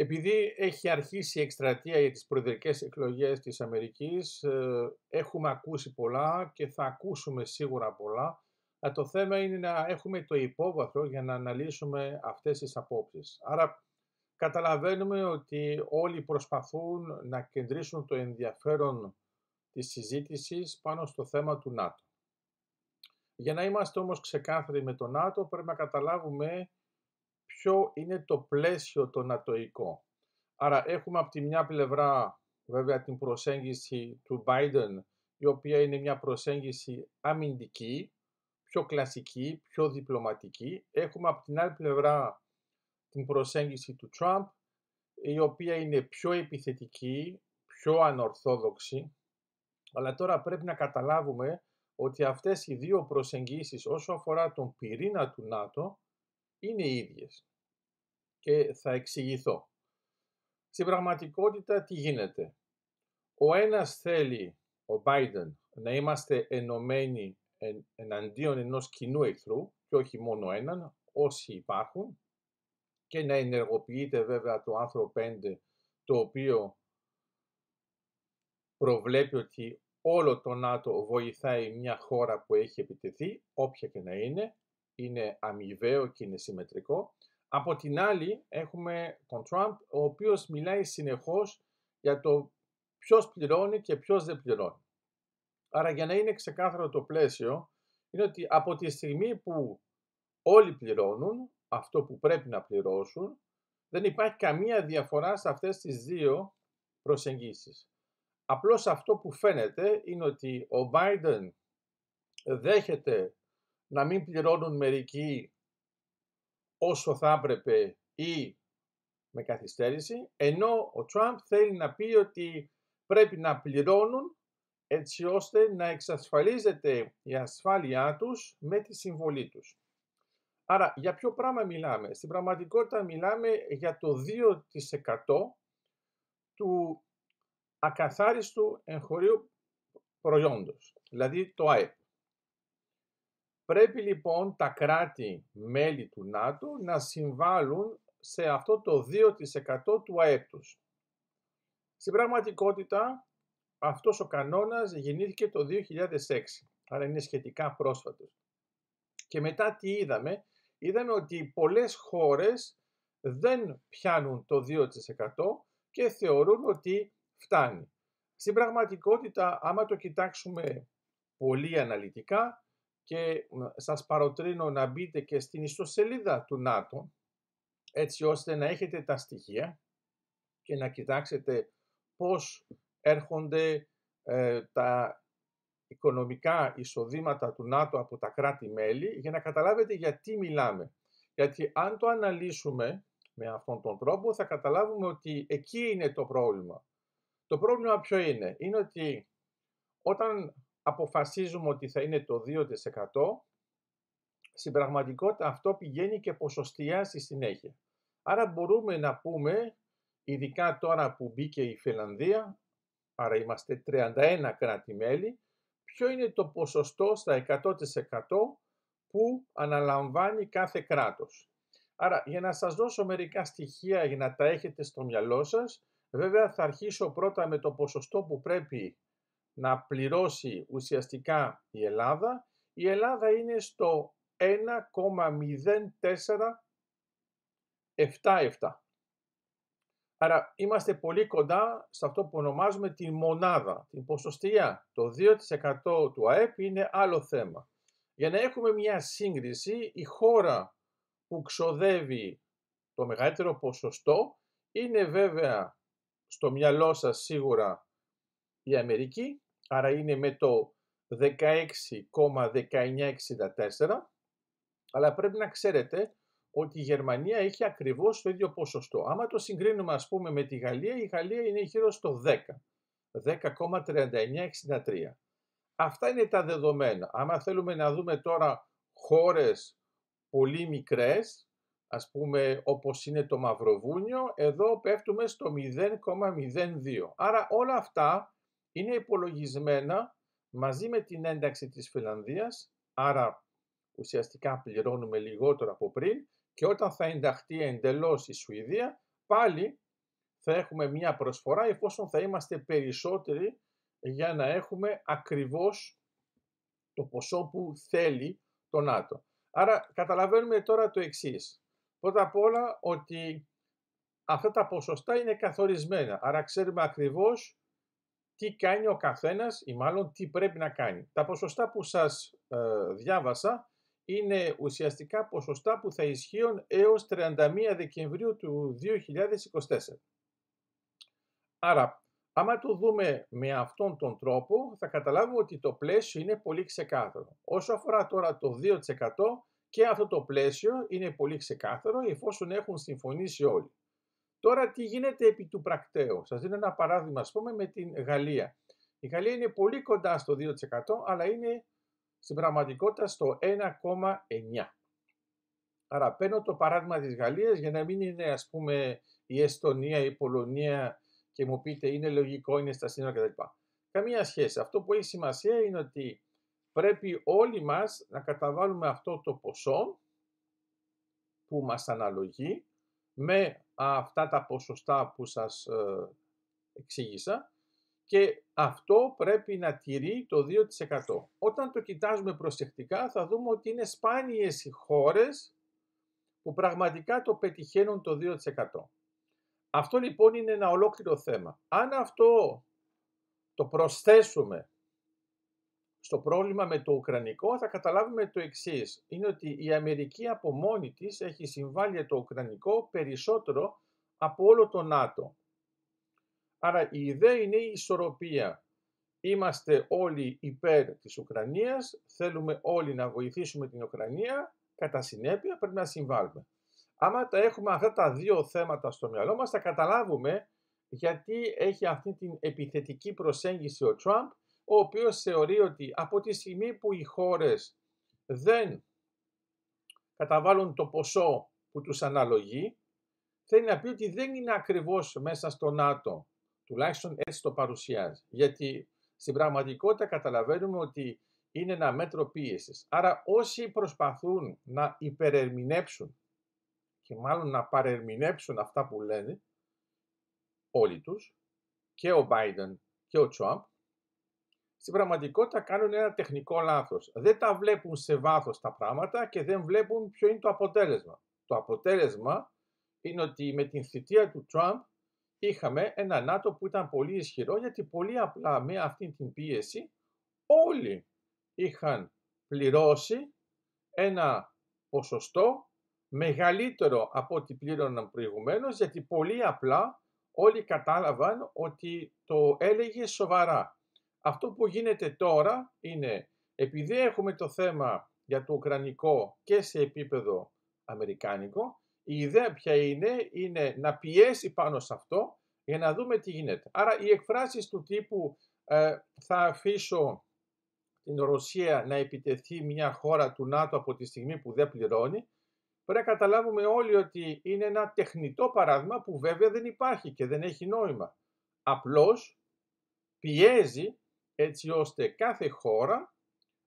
Επειδή έχει αρχίσει η εκστρατεία για τις προεδρικές εκλογές της Αμερικής, ε, έχουμε ακούσει πολλά και θα ακούσουμε σίγουρα πολλά. Αλλά το θέμα είναι να έχουμε το υπόβαθρο για να αναλύσουμε αυτές τις απόψεις. Άρα καταλαβαίνουμε ότι όλοι προσπαθούν να κεντρήσουν το ενδιαφέρον της συζήτησης πάνω στο θέμα του ΝΑΤΟ. Για να είμαστε όμως ξεκάθαροι με το ΝΑΤΟ πρέπει να καταλάβουμε ποιο είναι το πλαίσιο το νατοϊκό. Άρα έχουμε από τη μια πλευρά βέβαια την προσέγγιση του Biden η οποία είναι μια προσέγγιση αμυντική, πιο κλασική, πιο διπλωματική. Έχουμε από την άλλη πλευρά την προσέγγιση του Trump η οποία είναι πιο επιθετική, πιο ανορθόδοξη. Αλλά τώρα πρέπει να καταλάβουμε ότι αυτές οι δύο προσεγγίσεις όσο αφορά τον πυρήνα του ΝΑΤΟ είναι ίδιες και θα εξηγηθώ. Στην πραγματικότητα τι γίνεται; Ο ένας θέλει, ο Biden, να είμαστε ενωμένοι εναντίον ενός κοινού εχθρού και όχι μόνο έναν, όσοι υπάρχουν και να ενεργοποιείται βέβαια το άρθρο 5 το οποίο προβλέπει ότι όλο το ΝΑΤΟ βοηθάει μια χώρα που έχει επιτεθεί, όποια και να είναι, είναι αμοιβαίο και είναι συμμετρικό. Από την άλλη έχουμε τον Τραμπ, ο οποίος μιλάει συνεχώς για το ποιος πληρώνει και ποιος δεν πληρώνει. Άρα για να είναι ξεκάθαρο το πλαίσιο, είναι ότι από τη στιγμή που όλοι πληρώνουν αυτό που πρέπει να πληρώσουν, δεν υπάρχει καμία διαφορά σε αυτές τις δύο προσεγγίσεις. Απλώς αυτό που φαίνεται είναι ότι ο Biden δέχεται να μην πληρώνουν μερικοί όσο θα έπρεπε ή με καθυστέρηση, ενώ ο Τραμπ θέλει να πει ότι πρέπει να πληρώνουν έτσι ώστε να εξασφαλίζεται η ασφάλειά τους με τη συμβολή τους. Άρα, για ποιο πράγμα μιλάμε; Στην πραγματικότητα μιλάμε για το 2% του ακαθάριστου εγχωρίου προϊόντος, δηλαδή το ΑΕΠ. Πρέπει λοιπόν τα κράτη-μέλη του ΝΑΤΟ να συμβάλλουν σε αυτό το 2% του ΑΕΠ τους. Στην πραγματικότητα, αυτός ο κανόνας γεννήθηκε το 2006, άρα είναι σχετικά πρόσφατος. Και μετά τι είδαμε, είδαμε ότι πολλές χώρες δεν πιάνουν το 2% και θεωρούν ότι φτάνει. Στην πραγματικότητα, άμα το κοιτάξουμε πολύ αναλυτικά και σας παροτρύνω να μπείτε και στην ιστοσελίδα του ΝΑΤΟ, έτσι ώστε να έχετε τα στοιχεία και να κοιτάξετε πώς έρχονται ε, τα οικονομικά εισοδήματα του ΝΑΤΟ από τα κράτη-μέλη για να καταλάβετε γιατί μιλάμε. Γιατί αν το αναλύσουμε με αυτόν τον τρόπο θα καταλάβουμε ότι εκεί είναι το πρόβλημα. Το πρόβλημα ποιο είναι; Είναι ότι όταν αποφασίζουμε ότι θα είναι το 2% στην πραγματικότητα αυτό πηγαίνει και ποσοστιά στη συνέχεια. Άρα μπορούμε να πούμε, ειδικά τώρα που μπήκε η Φιλανδία, άρα είμαστε 31 κράτη-μέλη, ποιο είναι το ποσοστό στα 100% που αναλαμβάνει κάθε κράτος. Άρα για να σας δώσω μερικά στοιχεία για να τα έχετε στο μυαλό σας, βέβαια θα αρχίσω πρώτα με το ποσοστό που πρέπει να πληρώσει ουσιαστικά η Ελλάδα. Η Ελλάδα είναι στο 1,0477. Άρα είμαστε πολύ κοντά σε αυτό που ονομάζουμε την μονάδα, την ποσοστία. Το 2% του ΑΕΠ είναι άλλο θέμα. Για να έχουμε μια σύγκριση, η χώρα που ξοδεύει το μεγαλύτερο ποσοστό είναι βέβαια στο μυαλό σας σίγουρα η Αμερική, άρα είναι με το 16,1964, αλλά πρέπει να ξέρετε ότι η Γερμανία έχει ακριβώς το ίδιο ποσοστό. Άμα το συγκρίνουμε ας πούμε με τη Γαλλία, η Γαλλία είναι γύρω στο 10, 10,3963. Αυτά είναι τα δεδομένα. Άμα θέλουμε να δούμε τώρα χώρες πολύ μικρές, ας πούμε όπως είναι το Μαυροβούνιο, εδώ πέφτουμε στο 0,02. Άρα όλα αυτά είναι υπολογισμένα μαζί με την ένταξη της Φιλανδίας, άρα ουσιαστικά πληρώνουμε λιγότερο από πριν και όταν θα ενταχθεί εντελώς η Σουηδία, πάλι θα έχουμε μια προσφορά εφόσον θα είμαστε περισσότεροι για να έχουμε ακριβώς το ποσό που θέλει το ΝΑΤΟ. Άρα καταλαβαίνουμε τώρα το εξής. Πρώτα απ' όλα ότι αυτά τα ποσοστά είναι καθορισμένα. Άρα ξέρουμε ακριβώς τι κάνει ο καθένας ή μάλλον τι πρέπει να κάνει. Τα ποσοστά που σας ε, διάβασα είναι ουσιαστικά ποσοστά που θα ισχύουν έως 31 Δεκεμβρίου του 2024. Άρα, άμα το δούμε με αυτόν τον τρόπο, θα καταλάβουμε ότι το πλαίσιο είναι πολύ ξεκάθαρο. Όσο αφορά τώρα το 2% και αυτό το πλαίσιο είναι πολύ ξεκάθαρο εφόσον έχουν συμφωνήσει όλοι. Τώρα τι γίνεται επί του πρακτέου; Σας δίνω ένα παράδειγμα, ας πούμε, με την Γαλλία. Η Γαλλία είναι πολύ κοντά στο 2% αλλά είναι στην πραγματικότητα στο 1,9%. Άρα παίρνω το παράδειγμα της Γαλλίας για να μην είναι ας πούμε η Εστονία, η Πολωνία και μου πείτε είναι λογικό, είναι στα σύνορα κτλ. Καμία σχέση. Αυτό που έχει σημασία είναι ότι πρέπει όλοι μας να καταβάλουμε αυτό το ποσό που μας αναλογεί με αυτά τα ποσοστά που σας ε, εξήγησα και αυτό πρέπει να τηρεί το 2%. Όταν το κοιτάζουμε προσεκτικά θα δούμε ότι είναι σπάνιες οι χώρες που πραγματικά το πετυχαίνουν το 2%. Αυτό λοιπόν είναι ένα ολόκληρο θέμα. Αν αυτό το προσθέσουμε στο πρόβλημα με το Ουκρανικό θα καταλάβουμε το εξής. Είναι ότι η Αμερική από μόνη της έχει συμβάλει το Ουκρανικό περισσότερο από όλο το ΝΑΤΟ. Άρα η ιδέα είναι η ισορροπία. Είμαστε όλοι υπέρ της Ουκρανίας, θέλουμε όλοι να βοηθήσουμε την Ουκρανία, κατά συνέπεια πρέπει να συμβάλλουμε. Άμα τα έχουμε αυτά τα δύο θέματα στο μυαλό μας, θα καταλάβουμε γιατί έχει αυτή την επιθετική προσέγγιση ο Τραμπ, ο οποίος θεωρεί ότι από τη στιγμή που οι χώρες δεν καταβάλουν το ποσό που τους αναλογεί, θέλει να πει ότι δεν είναι ακριβώς μέσα στο ΝΑΤΟ Τουλάχιστον έτσι το παρουσιάζει. Γιατί στην πραγματικότητα καταλαβαίνουμε ότι είναι ένα μέτρο πίεσης. Άρα όσοι προσπαθούν να υπερερμηνέψουν και μάλλον να παρερμηνέψουν αυτά που λένε όλοι τους, και ο Biden και ο Trump, στην πραγματικότητα κάνουν ένα τεχνικό λάθος. Δεν τα βλέπουν σε βάθος τα πράγματα και δεν βλέπουν ποιο είναι το αποτέλεσμα. Το αποτέλεσμα είναι ότι με την θητεία του Trump είχαμε ένα ΝΑΤΟ που ήταν πολύ ισχυρό γιατί πολύ απλά με αυτή την πίεση όλοι είχαν πληρώσει ένα ποσοστό μεγαλύτερο από ό,τι πλήρωναν προηγουμένως γιατί πολύ απλά όλοι κατάλαβαν ότι το έλεγε σοβαρά. Αυτό που γίνεται τώρα είναι επειδή έχουμε το θέμα για το Ουκρανικό και σε επίπεδο Αμερικάνικο, η ιδέα ποια είναι, είναι να πιέσει πάνω σε αυτό για να δούμε τι γίνεται. Άρα οι εκφράσεις του τύπου ε, θα αφήσω την Ρωσία να επιτεθεί μια χώρα του ΝΑΤΟ από τη στιγμή που δεν πληρώνει, πρέπει να καταλάβουμε όλοι ότι είναι ένα τεχνητό παράδειγμα που βέβαια δεν υπάρχει και δεν έχει νόημα. Απλώς πιέζει έτσι ώστε κάθε χώρα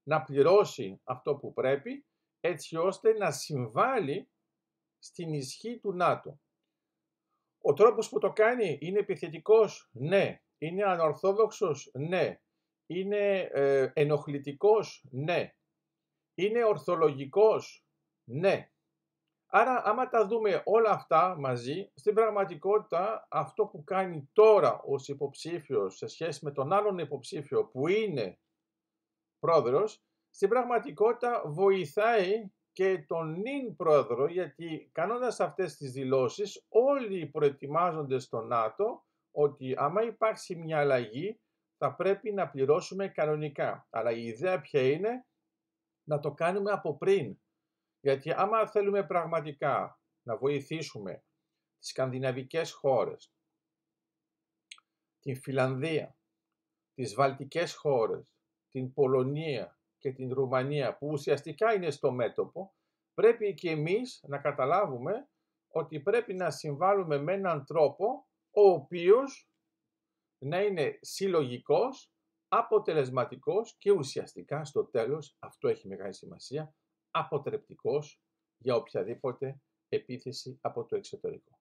να πληρώσει αυτό που πρέπει, έτσι ώστε να συμβάλλει στην ισχύ του ΝΑΤΟ. Ο τρόπος που το κάνει είναι επιθετικός, ναι. Είναι ανορθόδοξος, ναι. Είναι ε, ενοχλητικός, ναι. Είναι ορθολογικός, ναι. Άρα άμα τα δούμε όλα αυτά μαζί, στην πραγματικότητα αυτό που κάνει τώρα ως υποψήφιος σε σχέση με τον άλλον υποψήφιο που είναι πρόεδρος, στην πραγματικότητα βοηθάει και τον νυν πρόεδρο, γιατί κάνοντας αυτές τις δηλώσεις όλοι προετοιμάζονται στο ΝΑΤΟ ότι άμα υπάρξει μια αλλαγή θα πρέπει να πληρώσουμε κανονικά. Αλλά η ιδέα ποια είναι; Να το κάνουμε από πριν. Γιατί άμα θέλουμε πραγματικά να βοηθήσουμε τις σκανδιναβικές χώρες, την Φιλανδία, τις Βαλτικές χώρες, την Πολωνία, και την Ρουμανία που ουσιαστικά είναι στο μέτωπο, πρέπει και εμείς να καταλάβουμε ότι πρέπει να συμβάλλουμε με έναν τρόπο ο οποίος να είναι συλλογικός, αποτελεσματικός και ουσιαστικά στο τέλος, αυτό έχει μεγάλη σημασία, αποτρεπτικός για οποιαδήποτε επίθεση από το εξωτερικό.